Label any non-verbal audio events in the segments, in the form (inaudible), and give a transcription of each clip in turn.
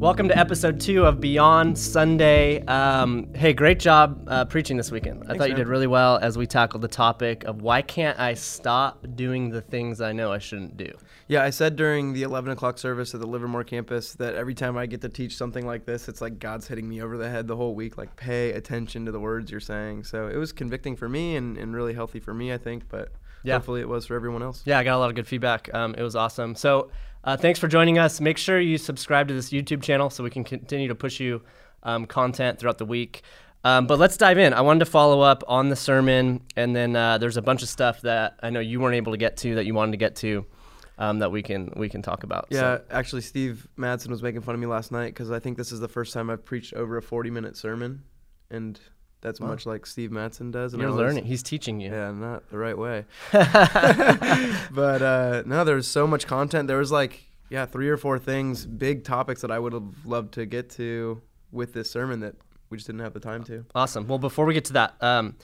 Welcome to episode two of Beyond Sunday. Um, hey, great job uh, preaching this weekend. I thought you man. did really well as we tackled the topic of why can't I stop doing the things I know I shouldn't do. Yeah, I said during the 11 o'clock service at the Livermore campus that every time I get to teach something like this, it's like God's hitting me over the head the whole week. Like, pay attention to the words you're saying. So it was convicting for me and, and really healthy for me, I think. But Yeah. hopefully it was for everyone else. Yeah, I got a lot of good feedback. Um, it was awesome. So, uh, thanks for joining us. Make sure you subscribe to this YouTube channel so we can continue to push you um, content throughout the week. Um, but let's dive in. I wanted to follow up on the sermon, and then uh, there's a bunch of stuff that I know you weren't able to get to that you wanted to get to um, that we can we can talk about. Yeah, So, actually, Steve Madsen was making fun of me last night because I think this is the first time I've preached over a 40 minute sermon. And that's Wow. much like Steve Madsen does. And you're always- learning. He's teaching you. Yeah, not the right way. (laughs) (laughs) but uh, no, there was so much content. There was like, yeah, three or four things, big topics that I would have loved to get to with this sermon that we just didn't have the time to. Awesome. Well, before we get to that, um,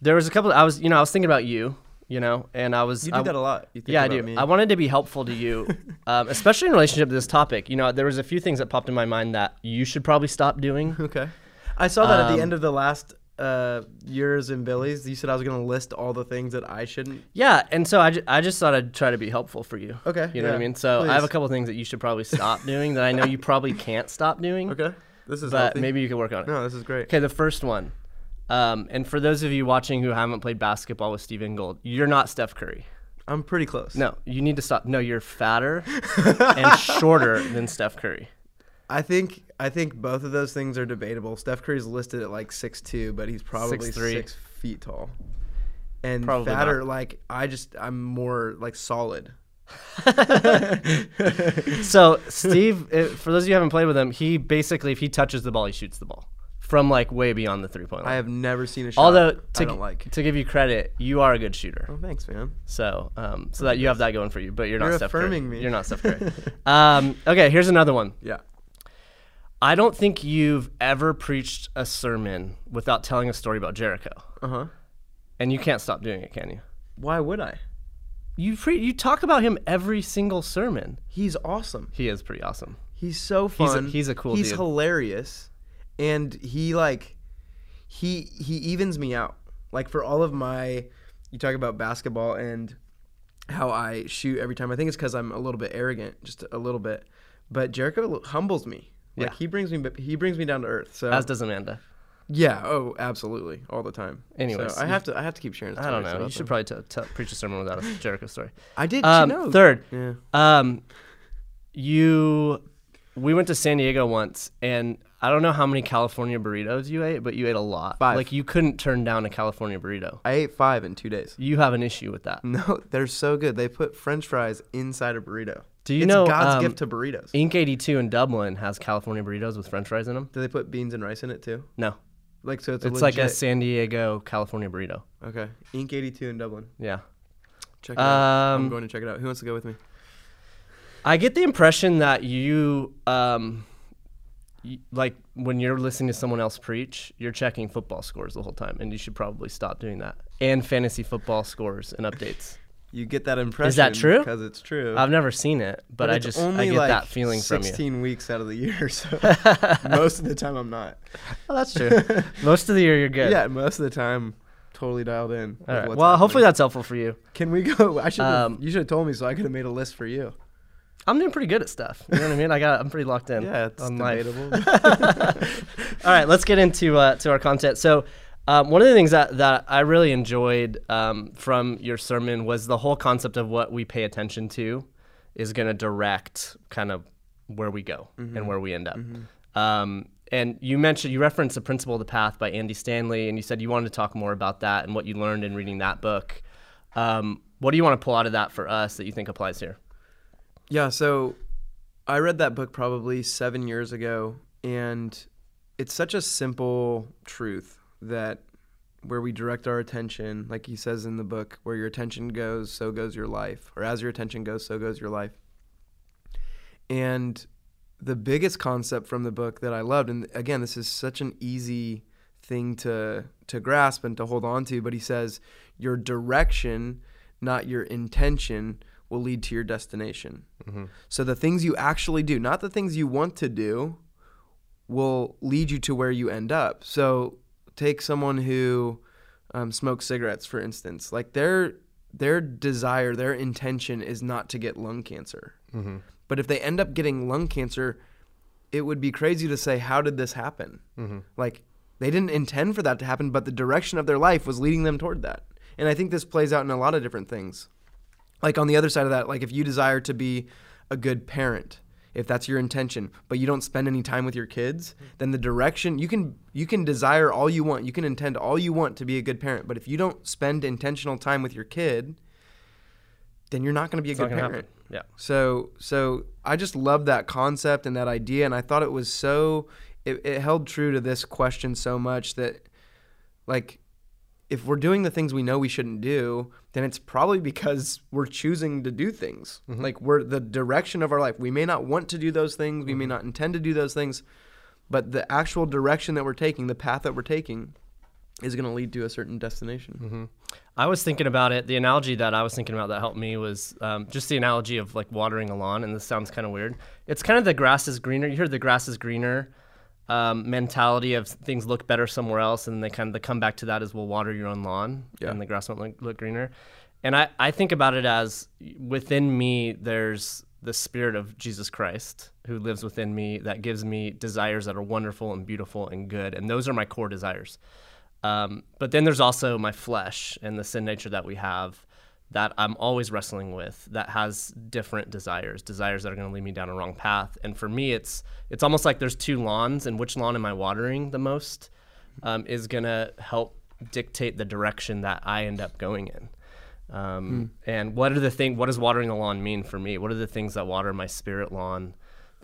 there was a couple. I was, you know, I was thinking about you, you know, and I was. You do I- that a lot. You think yeah, I do. Me. I wanted to be helpful to you, (laughs) um, especially in relationship to this topic. You know, there was a few things that popped in my mind that you should probably stop doing. okay. I saw that at Um, the end of the last uh, yours and Billy's. You said I was going to list all the things that I shouldn't. Yeah, and so I, ju- I just thought I'd try to be helpful for you. Okay. You know what I mean? So I have a couple things that you should probably stop doing that I know you probably can't stop doing, Okay. This is but healthy. maybe you can work on it. No, this is great. Okay, the first one. Um, and for those of you watching who haven't played basketball with Stephen Gold, you're not Steph Curry. I'm pretty close. No, you need to stop. No, you're fatter (laughs) and shorter than Steph Curry. I think I think both of those things are debatable. Steph Curry's listed at like six two, but he's probably 6'3". six feet tall. And Probably fatter, not. like I just I'm more like solid. (laughs) So Steve, uh, for those of you who haven't played with him, he basically, if he touches the ball, he shoots the ball from like way beyond the three point line. I have never seen a shot Although I to, don't like. to give you credit, you are a good shooter. Oh, thanks, man. So, um, so that you have that going for you, but you're not You're Steph affirming Curry. me. You're not Steph (laughs) Curry. um, okay, here's another one. Yeah. I don't think you've ever preached a sermon without telling a story about Jericho, Uh huh. and you can't stop doing it, can you? Why would I? You pre- you talk about him every single sermon. He's awesome. He is pretty awesome. He's so He's a- fun. he's a cool He's dude. hilarious, and he like he he evens me out. Like for all of my, you talk about basketball and how I shoot every time. I think it's because I'm a little bit arrogant, just a little bit. But Jericho humbles me. Like Yeah. he brings me he brings me down to earth. So As does Amanda. yeah, oh absolutely, all the time. Anyways, so I have to I have to keep sharing. I don't know. You should probably t- t- preach a sermon without a (laughs) Jericho story. I did. Um, you know, third, Yeah. um, you, we went to San Diego once, and I don't know how many California burritos you ate, but you ate a lot. Five. Like you couldn't turn down a California burrito. I ate five in two days. You have an issue with that. No, (laughs) they're so good. They put French fries inside a burrito. Do you it's know God's um, gift to burritos? Ink 82 in Dublin has California burritos with French fries in them? Do they put beans and rice in it too? No, Like so, it's a it's like a San Diego California burrito. okay. Ink eighty two in Dublin. Yeah. Check it out. Um, I'm going to check it out. Who wants to go with me? I get the impression that you, um, like when you're listening to someone else preach, you're checking football scores the whole time, and you should probably stop doing that. And fantasy football scores and updates. (laughs) You get that impression. Is that true? Because it's true. I've never seen it, but, I it's just I get like that feeling from you. Sixteen weeks out of the year, (laughs) so (laughs) most of the time I'm not. Oh, that's true. Most of the year you're good. Yeah, most of the time, totally dialed in. All right. Well, hopefully that's helpful for you. Can we go? I should. Um, you should have told me so I could have made a list for you. I'm doing pretty good at stuff. You know what I mean? I got I'm pretty locked in. Yeah, it's on debatable. (laughs) All right, let's get into uh, to our content. So, um, one of the things that, that I really enjoyed um, from your sermon was the whole concept of what we pay attention to is going to direct kind of where we go and where we end up. Um, and you mentioned you referenced the principle of the path by Andy Stanley, and you said you wanted to talk more about that and what you learned in reading that book. Um, what do you want to pull out of that for us that you think applies here? Yeah, so I read that book probably seven years ago, and it's such a simple truth that where we direct our attention, like he says in the book, where your attention goes, so goes your life, or as your attention goes, so goes your life. And the biggest concept from the book that I loved, and again, this is such an easy thing to to grasp and to hold on to, but he says your direction not your intention, will lead to your destination. Mm-hmm. So the things you actually do, not the things you want to do, will lead you to where you end up. So take someone who um, smokes cigarettes, for instance. Like their their desire, their intention is not to get lung cancer. Mm-hmm. But if they end up getting lung cancer, it would be crazy to say, how did this happen? Mm-hmm. Like they didn't intend for that to happen, but the direction of their life was leading them toward that. And I think this plays out in a lot of different things. Like on the other side of that, like if you desire to be a good parent, if that's your intention, but you don't spend any time with your kids, then the direction you can you can desire all you want, you can intend all you want to be a good parent, but if you don't spend intentional time with your kid, then you're not going to be a It's good parent. happen. Yeah. So so I just love that concept and that idea, and I thought it was so it, it held true to this question so much that like if we're doing the things we know we shouldn't do, then it's probably because we're choosing to do things. Mm-hmm. Like we're the direction of our life. We may not want to do those things, we may mm-hmm. not intend to do those things, but the actual direction that we're taking, the path that we're taking, is going to lead to a certain destination. Mm-hmm. I was thinking about it. The analogy that I was thinking about that helped me was um, just the analogy of like watering a lawn. And this sounds kind of weird. It's kind of the grass is greener. You hear the grass is greener um, mentality of things look better somewhere else, and they kind of they come back to that as well. Water your own lawn, Yeah. and the grass won't look, look greener. And I I think about it as within me there's the spirit of Jesus Christ who lives within me that gives me desires that are wonderful and beautiful and good, and those are my core desires. Um, but then there's also my flesh and the sin nature that we have that I'm always wrestling with that has different desires, desires that are going to lead me down a wrong path. And for me, it's it's almost like there's two lawns, and which lawn am I watering the most um, is going to help dictate the direction that I end up going in. Um, And what are the thing? What does watering the lawn mean for me? What are the things that water my spirit lawn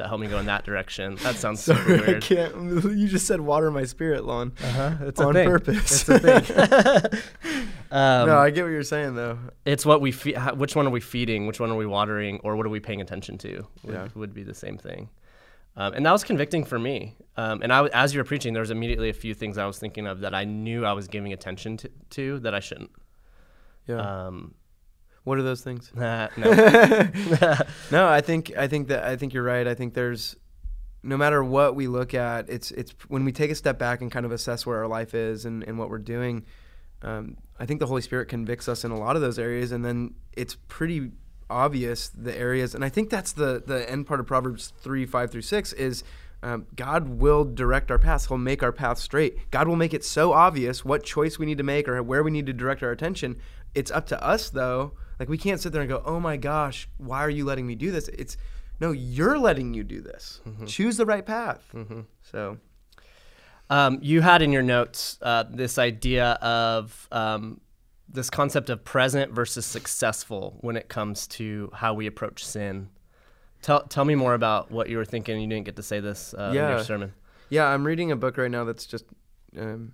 that help me go in that direction? That sounds super Sorry, I weird. can't. You just said water my spirit lawn Uh-huh. It's on a thing. purpose. It's a thing. (laughs) um, no, I get what you're saying though. it's what we feed. which one are we feeding which one are we watering or what are we paying attention to would, Yeah. would be the same thing um, and that was convicting for me um, and I, w- as you were preaching there was immediately a few things i was thinking of that i knew i was giving attention to, to that i shouldn't Yeah. um, what are those things? nah, (laughs) no. (laughs) no, I think I think that I think you're right. I think there's no matter what we look at, it's it's when we take a step back and kind of assess where our life is and, and what we're doing. Um, I think the Holy Spirit convicts us in a lot of those areas, and then it's pretty obvious the areas. And I think that's the the end part of Proverbs three five through six is. Um, God will direct our paths. He'll make our path straight. God will make it so obvious what choice we need to make or where we need to direct our attention. It's up to us, though. Like we can't sit there and go, "Oh my gosh, why are you letting me do this?" It's no, you're letting you do this. Choose the right path. So Um, you had in your notes uh, this idea of um, this concept of present versus successful when it comes to how we approach sin. Tell, tell me more about what you were thinking. You didn't get to say this uh, in Yeah. your sermon. Yeah, I'm reading a book right now that's just um,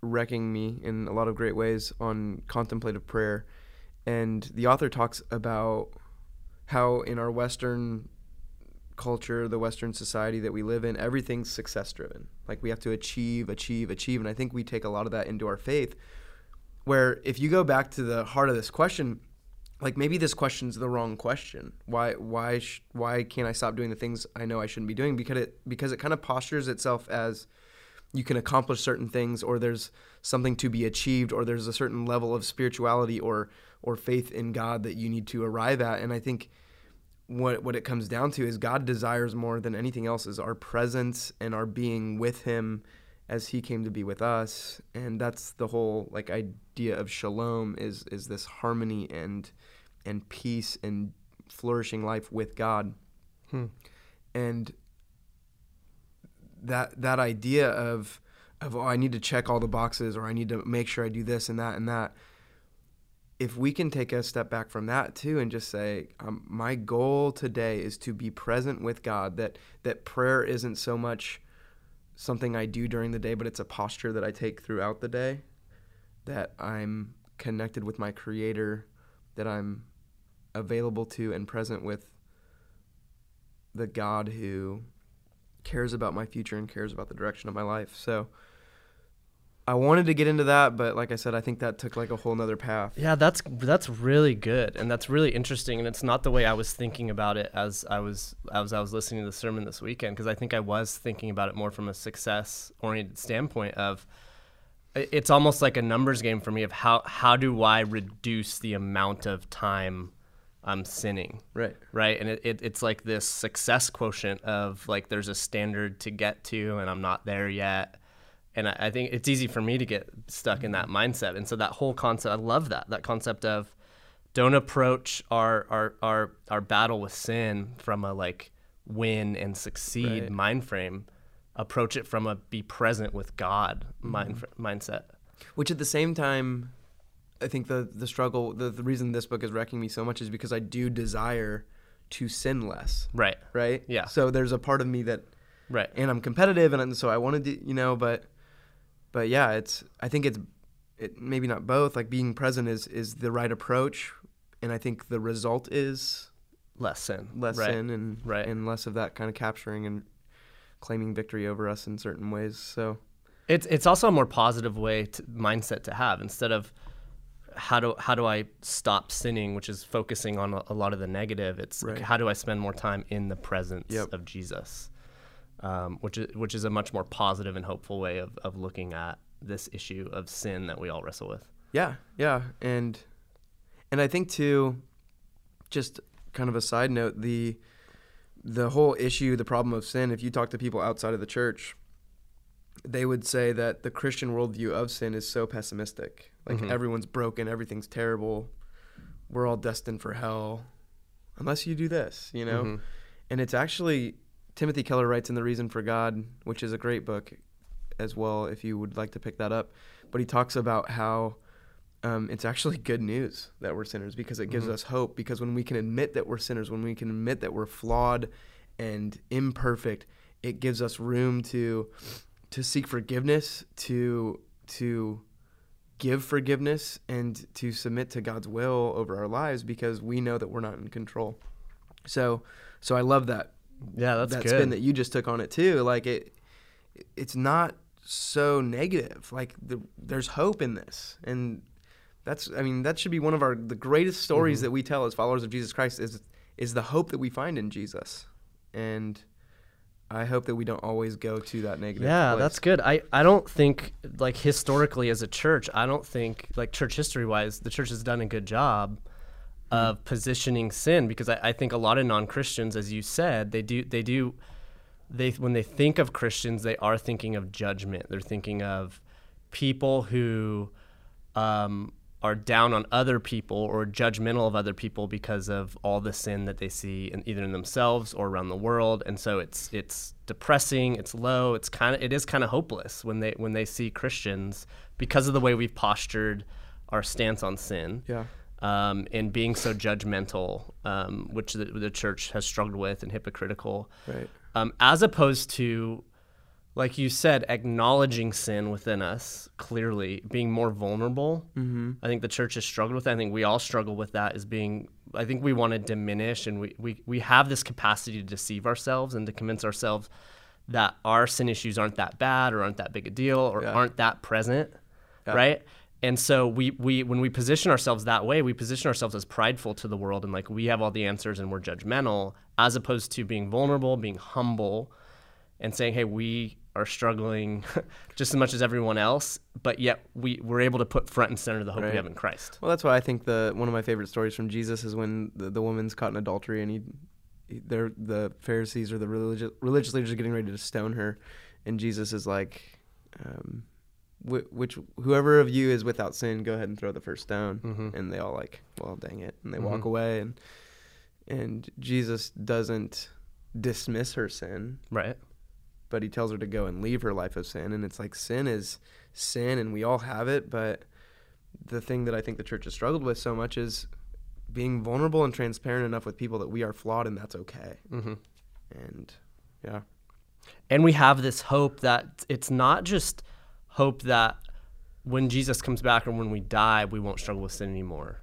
wrecking me in a lot of great ways on contemplative prayer. And the author talks about how in our Western culture, the Western society that we live in, everything's success driven. Like we have to achieve, achieve, achieve. And I think we take a lot of that into our faith. Where if you go back to the heart of this question, like maybe this question's the wrong question. Why why sh- why can't I stop doing the things I know I shouldn't be doing? Because it because it kind of postures itself as you can accomplish certain things or there's something to be achieved or there's a certain level of spirituality or or faith in God that you need to arrive at. And I think what what it comes down to is God desires more than anything else is our presence and our being with him as he came to be with us and that's the whole like idea of shalom is is this harmony and and peace and flourishing life with God Hmm. and that that idea of of oh I need to check all the boxes or I need to make sure I do this and that and that if we can take a step back from that too and just say um, my goal today is to be present with God that that prayer isn't so much something I do during the day but it's a posture that I take throughout the day that I'm connected with my creator that I'm available to and present with the God who cares about my future and cares about the direction of my life. So I wanted to get into that, but like I said, I think that took like a whole nother path. Yeah, that's that's really good, and that's really interesting, and it's not the way I was thinking about it as I was as I was listening to the sermon this weekend, because I think I was thinking about it more from a success oriented standpoint of it's almost like a numbers game for me of how how do I reduce the amount of time I'm sinning, Right. right? And it, it, it's like this success quotient of like there's a standard to get to, and I'm not there yet. And I, I think it's easy for me to get stuck in that mm-hmm. mindset. And so that whole concept, I love that that concept of don't approach our our our, our battle with sin from a like win and succeed Right. mind frame. Approach it from a be present with God mind mm-hmm. fr- mindset. Which at the same time, I think the the struggle, the, the reason this book is wrecking me so much is because I do desire to sin less, Right. right? Yeah. So there's a part of me that, Right. and I'm competitive, and so I wanted to you know, but, but yeah, it's I think it's, it maybe not both. Like being present is is the right approach, and I think the result is Less sin. less right. sin and Right. and less of that kind of capturing and claiming victory over us in certain ways. So It's it's also a more positive way to mindset to have instead of how do how do I stop sinning, which is focusing on a, a lot of the negative. It's Right. how do I spend more time in the presence Yep. of Jesus, um, which is which is a much more positive and hopeful way of of looking at this issue of sin that we all wrestle with. Yeah, yeah, and and I think too, just kind of a side note, the the whole issue, the problem of sin. If you talk to people outside of the church, they would say that the Christian worldview of sin is so pessimistic. Like Mhm. everyone's broken, everything's terrible, we're all destined for hell, unless you do this, you know. Mhm. And it's actually Timothy Keller writes in The Reason for God, which is a great book as well if you would like to pick that up. But he talks about how um, it's actually (laughs) good news that we're sinners because it gives Mhm. us hope. Because when we can admit that we're sinners, when we can admit that we're flawed and imperfect, it gives us room to to seek forgiveness, to to give forgiveness, and to submit to God's will over our lives because we know that we're not in control. So, so I love that Yeah, that's good. that good. spin that you just took on it too. Like it, it's not so negative. Like the, there's hope in this, and that's I mean that should be one of our the greatest stories Mhm. that we tell as followers of Jesus Christ is is the hope that we find in Jesus, and I hope that we don't always go to that negative. Yeah, place. that's good. I, I don't think like historically as a church, I don't think like church history wise, the church has done a good job of positioning sin because I, I think a lot of non Christians, as you said, they do they do they when they think of Christians, they are thinking of judgment. They're thinking of people who um, are down on other people or judgmental of other people because of all the sin that they see in either in themselves or around the world and so it's it's depressing it's low it's kind of it is kind of hopeless when they when they see Christians because of the way we've postured our stance on sin yeah. Um, and being so judgmental um, which the, the church has struggled with and hypocritical Right. um, as opposed to like you said acknowledging sin within us clearly being more vulnerable Mm-hmm. i think the church has struggled with that i think we all struggle with that is being i think we want to diminish and we, we, we have this capacity to deceive ourselves and to convince ourselves that our sin issues aren't that bad or aren't that big a deal or Yeah. aren't that present Yeah. right and so we, we when we position ourselves that way we position ourselves as prideful to the world and like we have all the answers and we're judgmental as opposed to being vulnerable being humble and saying hey we are struggling (laughs) just as much as everyone else but yet we, we're able to put front and center the hope Right. we have in christ Well, that's why I think the one of my favorite stories from Jesus is when the, the woman's caught in adultery and he, he they're, the Pharisees or the religious religious leaders are getting ready to stone her, and Jesus is like, um, wh- which whoever of you is without sin, go ahead and throw the first stone. Mhm. And they all like, well, dang it, and they walk Mhm. away, and and Jesus doesn't dismiss her sin, right but he tells her to go and leave her life of sin. And it's like sin is sin, and we all have it. But the thing that I think the church has struggled with so much is being vulnerable and transparent enough with people that we are flawed, and that's okay. mm-hmm. And yeah, and we have this hope that it's not just hope that when Jesus comes back or when we die, we won't struggle with sin anymore,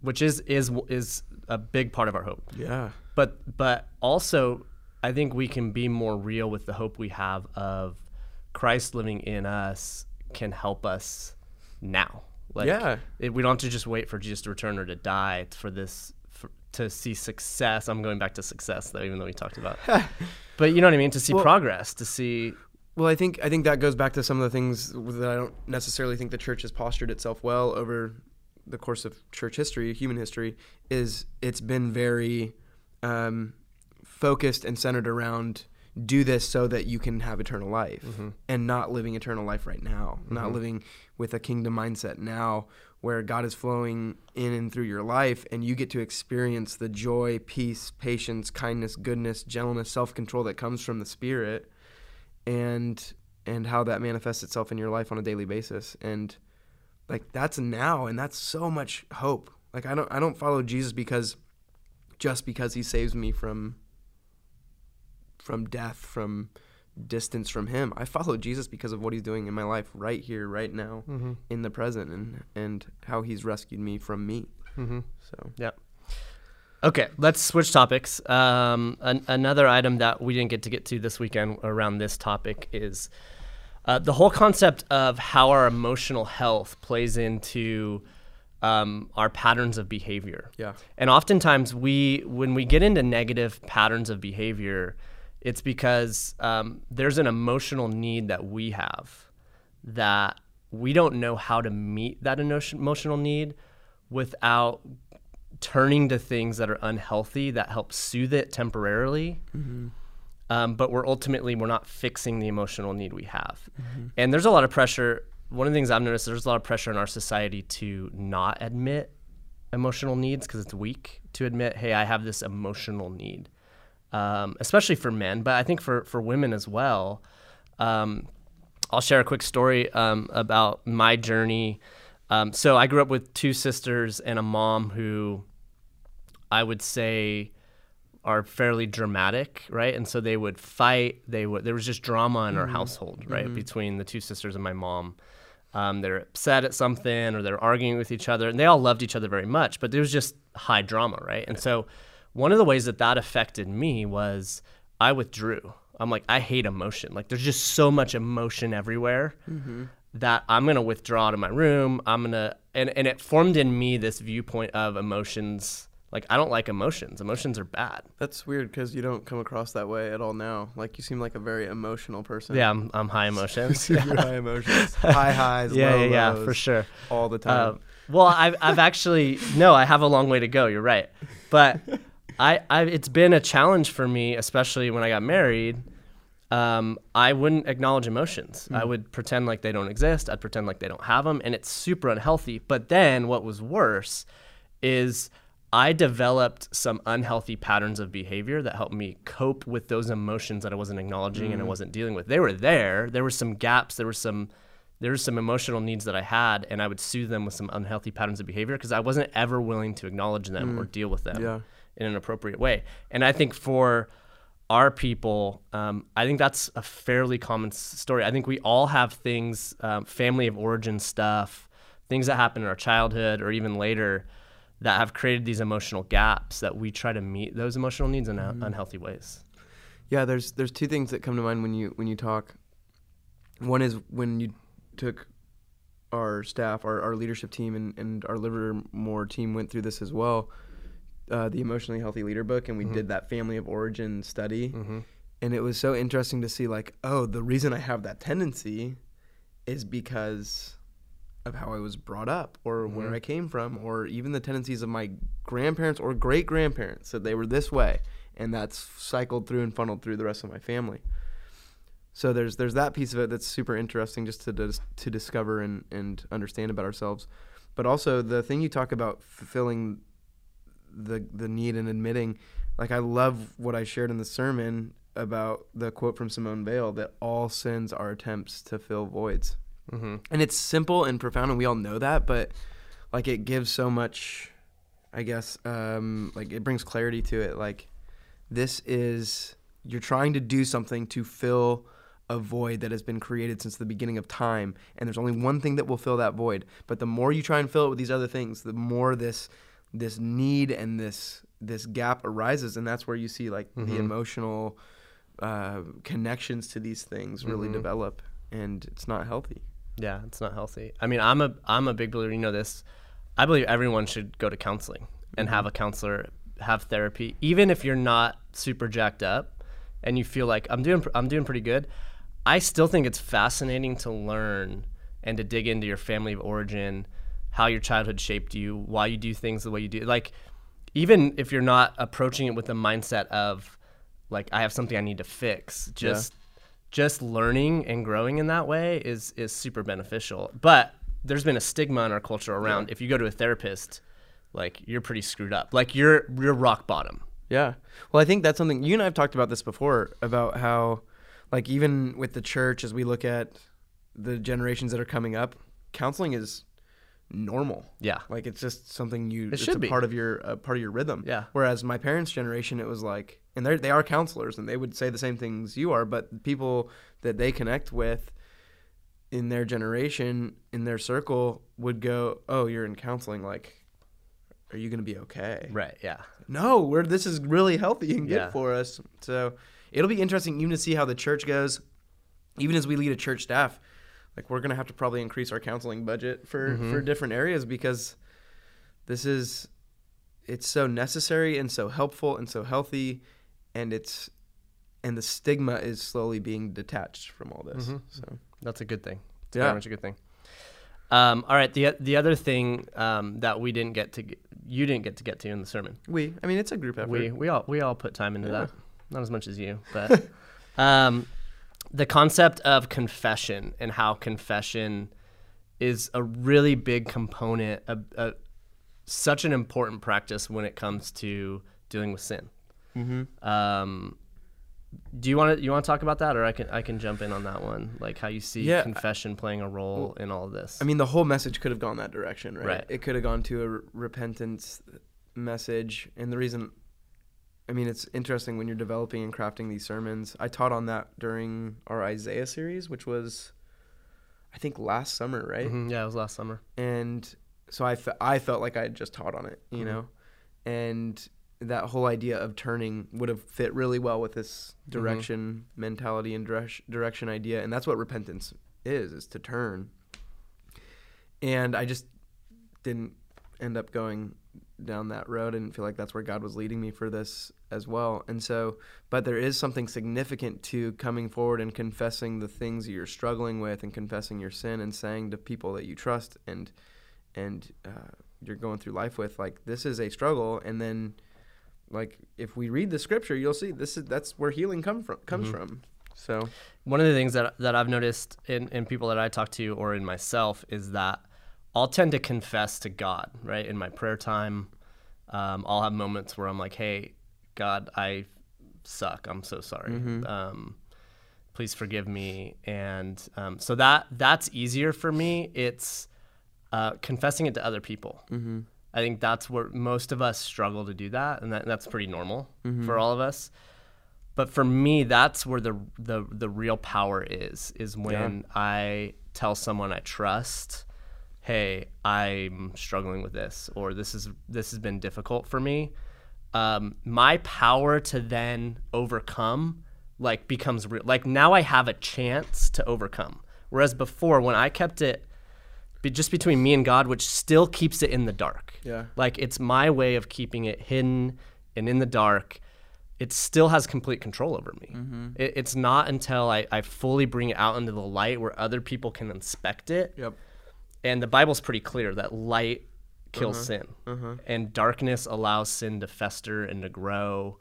which is is is a big part of our hope. yeah, But but also, I think we can be more real with the hope we have of Christ living in us, can help us now. Like, Yeah. it, we don't have to just wait for Jesus to return or to die for this for, to see success. I'm going back to success though, even though we talked about. (laughs) but you know what I mean? To see Well- progress, to see. Well, I think I think that goes back to some of the things that I don't necessarily think the church has postured itself well over the course of church history, human history. Is it's been very um, focused and centered around do this so that you can have eternal life, and not living eternal life right now, not living with a kingdom mindset now, where God is flowing in and through your life, and you get to experience the joy, peace, patience, kindness, goodness, gentleness, self control that comes from the Spirit and and how that manifests itself in your life on a daily basis. And like that's now and that's so much hope. Like i don't i don't follow jesus because just because he saves me from from death from distance from him. I follow jesus because of what he's doing in my life right here right now in the present and and how he's rescued me from me. Mm-hmm. so. Yeah. Okay, let's switch topics. Um, an- another item that we didn't get to get to this weekend around this topic is uh, the whole concept of how our emotional health plays into um, our patterns of behavior. yeah And oftentimes, we when we get into negative patterns of behavior, it's because um, there's an emotional need that we have that we don't know how to meet that emotional need without turning to things that are unhealthy that help soothe it temporarily. Um, but we're ultimately we're not fixing the emotional need we have. And there's a lot of pressure. One of the things I've noticed there's a lot of pressure in our society to not admit emotional needs because it's weak to admit, hey, I have this emotional need, um, especially for men, but I think for for women as well. Um, I'll share a quick story um, about my journey. Um, so I grew up with two sisters and a mom who I would say are fairly dramatic, right? And so they would fight. They would. There was just drama in our household, right, between the two sisters and my mom. Um, they're upset at something or they're arguing with each other, and they all loved each other very much, but there was just high drama, right? And so one of the ways that that affected me was I withdrew. I'm like, I hate emotion. Like, there's just so much emotion everywhere that I'm gonna withdraw to my room. I'm gonna, and and it formed in me this viewpoint of emotions. Like, I don't like emotions. Emotions are bad. that's weird because you don't come across that way at all now like you seem like a very emotional person Yeah, I'm, I'm high emotions. (laughs) You're high emotions high (laughs) highs yeah, low yeah, yeah, lows, for sure. all the time Um, well, I've, I've actually no, I have a long way to go. You're right, but (laughs) I, I it's been a challenge for me, especially when I got married. Um, I wouldn't acknowledge emotions. I mm. would pretend like they don't exist. I'd pretend like they don't have them, and it's super unhealthy. But then, what was worse is I developed some unhealthy patterns of behavior that helped me cope with those emotions that I wasn't acknowledging and I mm. wasn't dealing with. They were there. There were some gaps. There were some there were some emotional needs that I had, and I would soothe them with some unhealthy patterns of behavior because I wasn't ever willing to acknowledge them or mm. deal with them Yeah. in an appropriate way. And I think for our people, um, I think that's a fairly common s- story. I think we all have things, um, family of origin stuff, things that happen in our childhood or even later that have created these emotional gaps that we try to meet those emotional needs in un- unhealthy ways. Yeah, there's there's two things that come to mind when you when you talk. One is when you took our staff, our, our leadership team, and, and our Livermore team went through this as well. Uh, the emotionally healthy leader book, and we mm-hmm. did that family of origin study, mm-hmm. and it was so interesting to see like, oh, the reason I have that tendency is because of how I was brought up, or mm-hmm. where I came from, or even the tendencies of my grandparents or great grandparents that they were this way, and that's cycled through and funneled through the rest of my family. So there's there's that piece of it that's super interesting just to dis- to discover and and understand about ourselves, but also the thing you talk about fulfilling the the need and admitting, like I love what I shared in the sermon about the quote from Simone Weil that all sins are attempts to fill voids, Mm-hmm. and it's simple and profound, and we all know that, but like it gives so much, I guess, um, like it brings clarity to it. Like this is you're trying to do something to fill a void that has been created since the beginning of time and there's only one thing that will fill that void but the more you try and fill it with these other things the more this this need and this this gap arises and that's where you see like the mm-hmm. emotional uh, connections to these things really mm-hmm. develop and it's not healthy Yeah, it's not healthy. I mean, I'm a I'm a big believer. You know this. I believe everyone should go to counseling and have mm-hmm. a counselor, have therapy, even if you're not super jacked up, and you feel like I'm doing I'm doing pretty good. I still think it's fascinating to learn and to dig into your family of origin, how your childhood shaped you, why you do things the way you do. Like, even if you're not approaching it with the mindset of, like, I have something I need to fix, just just learning and growing in that way is is super beneficial. But there's been a stigma in our culture around if you go to a therapist, like you're pretty screwed up. Like you're you're rock bottom. Yeah. Well, I think that's something you and I have talked about this before about how, like, even with the church, as we look at the generations that are coming up, counseling is normal. Yeah. Like it's just something you. It it's should a be. part of your uh, part of your rhythm. Yeah. Whereas my parents' generation, it was like, and they they are counselors, and they would say the same things you are, but people that they connect with in their generation, in their circle, would go, "Oh, you're in counseling. Like, are you going to be okay?" Right. Yeah. no, we're this is really healthy and good Yeah. for us. So it'll be interesting even to see how the church goes, even as we lead a church staff. Like we're gonna have to probably increase our counseling budget for Mm-hmm. for different areas because this is it's so necessary and so helpful and so healthy, and it's and the stigma is slowly being detached from all this. Mhm. So That's a good thing. It's Yeah. very much a good thing. Um, all right. The the other thing um, that we didn't get to you didn't get to get to in the sermon. we, I mean, it's a group effort. We we all we all put time into Yeah. that. Not as much as you, but (laughs) um, the concept of confession and how confession is a really big component, a, a, such an important practice when it comes to dealing with sin. mm-hmm. Um, do you want to you want to talk about that, or I can I can jump in on that one, like how you see Yeah, I- confession playing a role in all of this. I mean, the whole message could have gone that direction, right? Right. It could have gone to a r- repentance message. And the reason, I mean, it's interesting when you're developing and crafting these sermons. I taught on that during our Isaiah series, which was, I think, last summer, right? Mhm, yeah, it was last summer. And so I, fe- I felt like I had just taught on it, you Mhm. know? And that whole idea of turning would have fit really well with this direction mentality and direc- direction idea and that's what repentance is is to turn and i just didn't end up going down that road and feel like that's where god was leading me for this as well. And so but there is something significant to coming forward and confessing the things that you're struggling with and confessing your sin and saying to people that you trust and and uh, you're going through life with like this is a struggle. And then like if we read the scripture you'll see this is that's where healing come from comes Mhm. from. So one of the things that that I've noticed in, in people that I talk to or in myself is that I'll tend to confess to God, right? In my prayer time, um, I'll have moments where I'm like, "Hey, God, I suck. I'm so sorry. Mhm. Um, please forgive me." And um, so that that's easier for me. It's uh, confessing it to other people. mm-hmm. I think that's where most of us struggle to do that, and that, that's pretty normal Mhm. for all of us. But for me, that's where the the the real power is. Is when I tell someone I trust, "Hey, I'm struggling with this," or "This is this has been difficult for me." Um, my power to then overcome, like, becomes real. Like now, I have a chance to overcome. Whereas before, when I kept it just between me and God, which still keeps it in the dark. yeah Like it's my way of keeping it hidden and in the dark. It still has complete control over me. mm-hmm. It, it's not until I, I fully bring it out into the light where other people can inspect it. yep And the Bible's pretty clear that light kills Uh-huh. sin uh-huh and darkness allows sin to fester and to grow.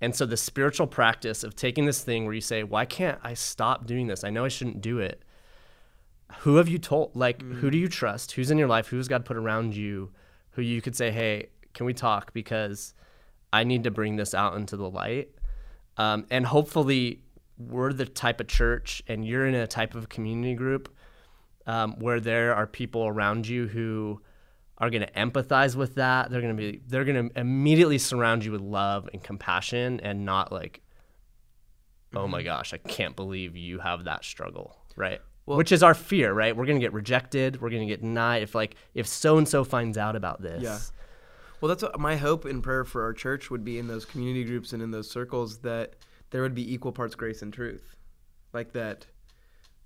And so the spiritual practice of taking this thing where you say, "Why can't I stop doing this? I know I shouldn't do it." Who have you told? Like, who do you trust? Who's in your life? Who's God put around you? Who you could say, "Hey, can we talk? Because I need to bring this out into the light." Um, and hopefully, we're the type of church, and you're in a type of community group um, where there are people around you who are going to empathize with that. They're going to be they're going to immediately surround you with love and compassion and not like oh my gosh, I can't believe you have that struggle, right? Well- Which is our fear, right? We're going to get rejected, we're going to get denied if like if so and so finds out about this. Yeah. Well, that's what my hope and prayer for our church would be in those community groups and in those circles that there would be equal parts grace and truth. Like that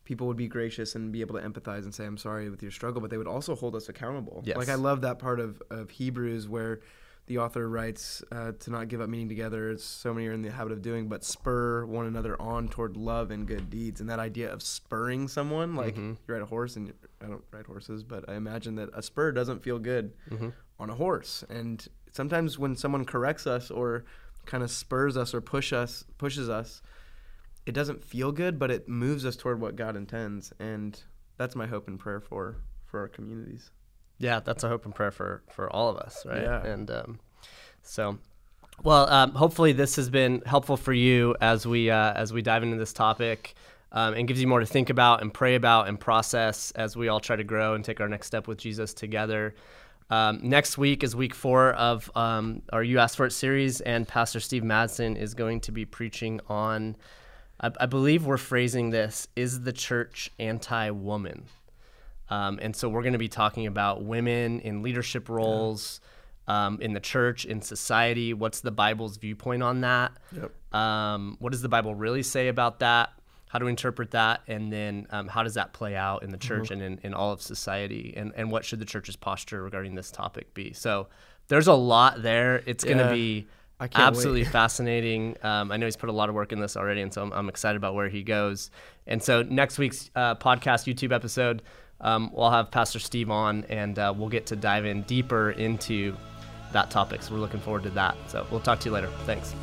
people would be gracious and be able to empathize and say, I'm sorry with your struggle, but they would also hold us accountable. Yes. Like, I love that part of, of Hebrews where the author writes uh, to not give up meeting together, as so many are in the habit of doing, but spur one another on toward love and good deeds. And that idea of spurring someone, like Mhm. you ride a horse, and I don't ride horses, but I imagine that a spur doesn't feel good Mhm. on a horse. And sometimes when someone corrects us or kind of spurs us or push us pushes us, it doesn't feel good, but it moves us toward what God intends. And that's my hope and prayer for for our communities. Yeah, that's a hope and prayer for for all of us, right? Yeah. And um, so, well, um, hopefully this has been helpful for you as we uh, as we dive into this topic. Um, and gives you more to think about and pray about and process as we all try to grow and take our next step with Jesus together. Um, next week is week four of um, our You Asked For It series, and Pastor Steve Madsen is going to be preaching on, I, I believe we're phrasing this, is the church anti woman? Um, and so we're going to be talking about women in leadership roles um, in the church, in society. What's the Bible's viewpoint on that? Yep. Um, what does the Bible really say about that? How do we interpret that? And then um, how does that play out in the church Mm-hmm. and in, in all of society? And, and what should the church's posture regarding this topic be? So there's a lot there. It's going to be I can't wait. Absolutely fascinating. Um, I know he's put a lot of work in this already, and so I'm, I'm excited about where he goes. And so next week's uh, podcast YouTube episode, um, we'll have Pastor Steve on, and uh, we'll get to dive in deeper into that topic. So we're looking forward to that. So we'll talk to you later. Thanks.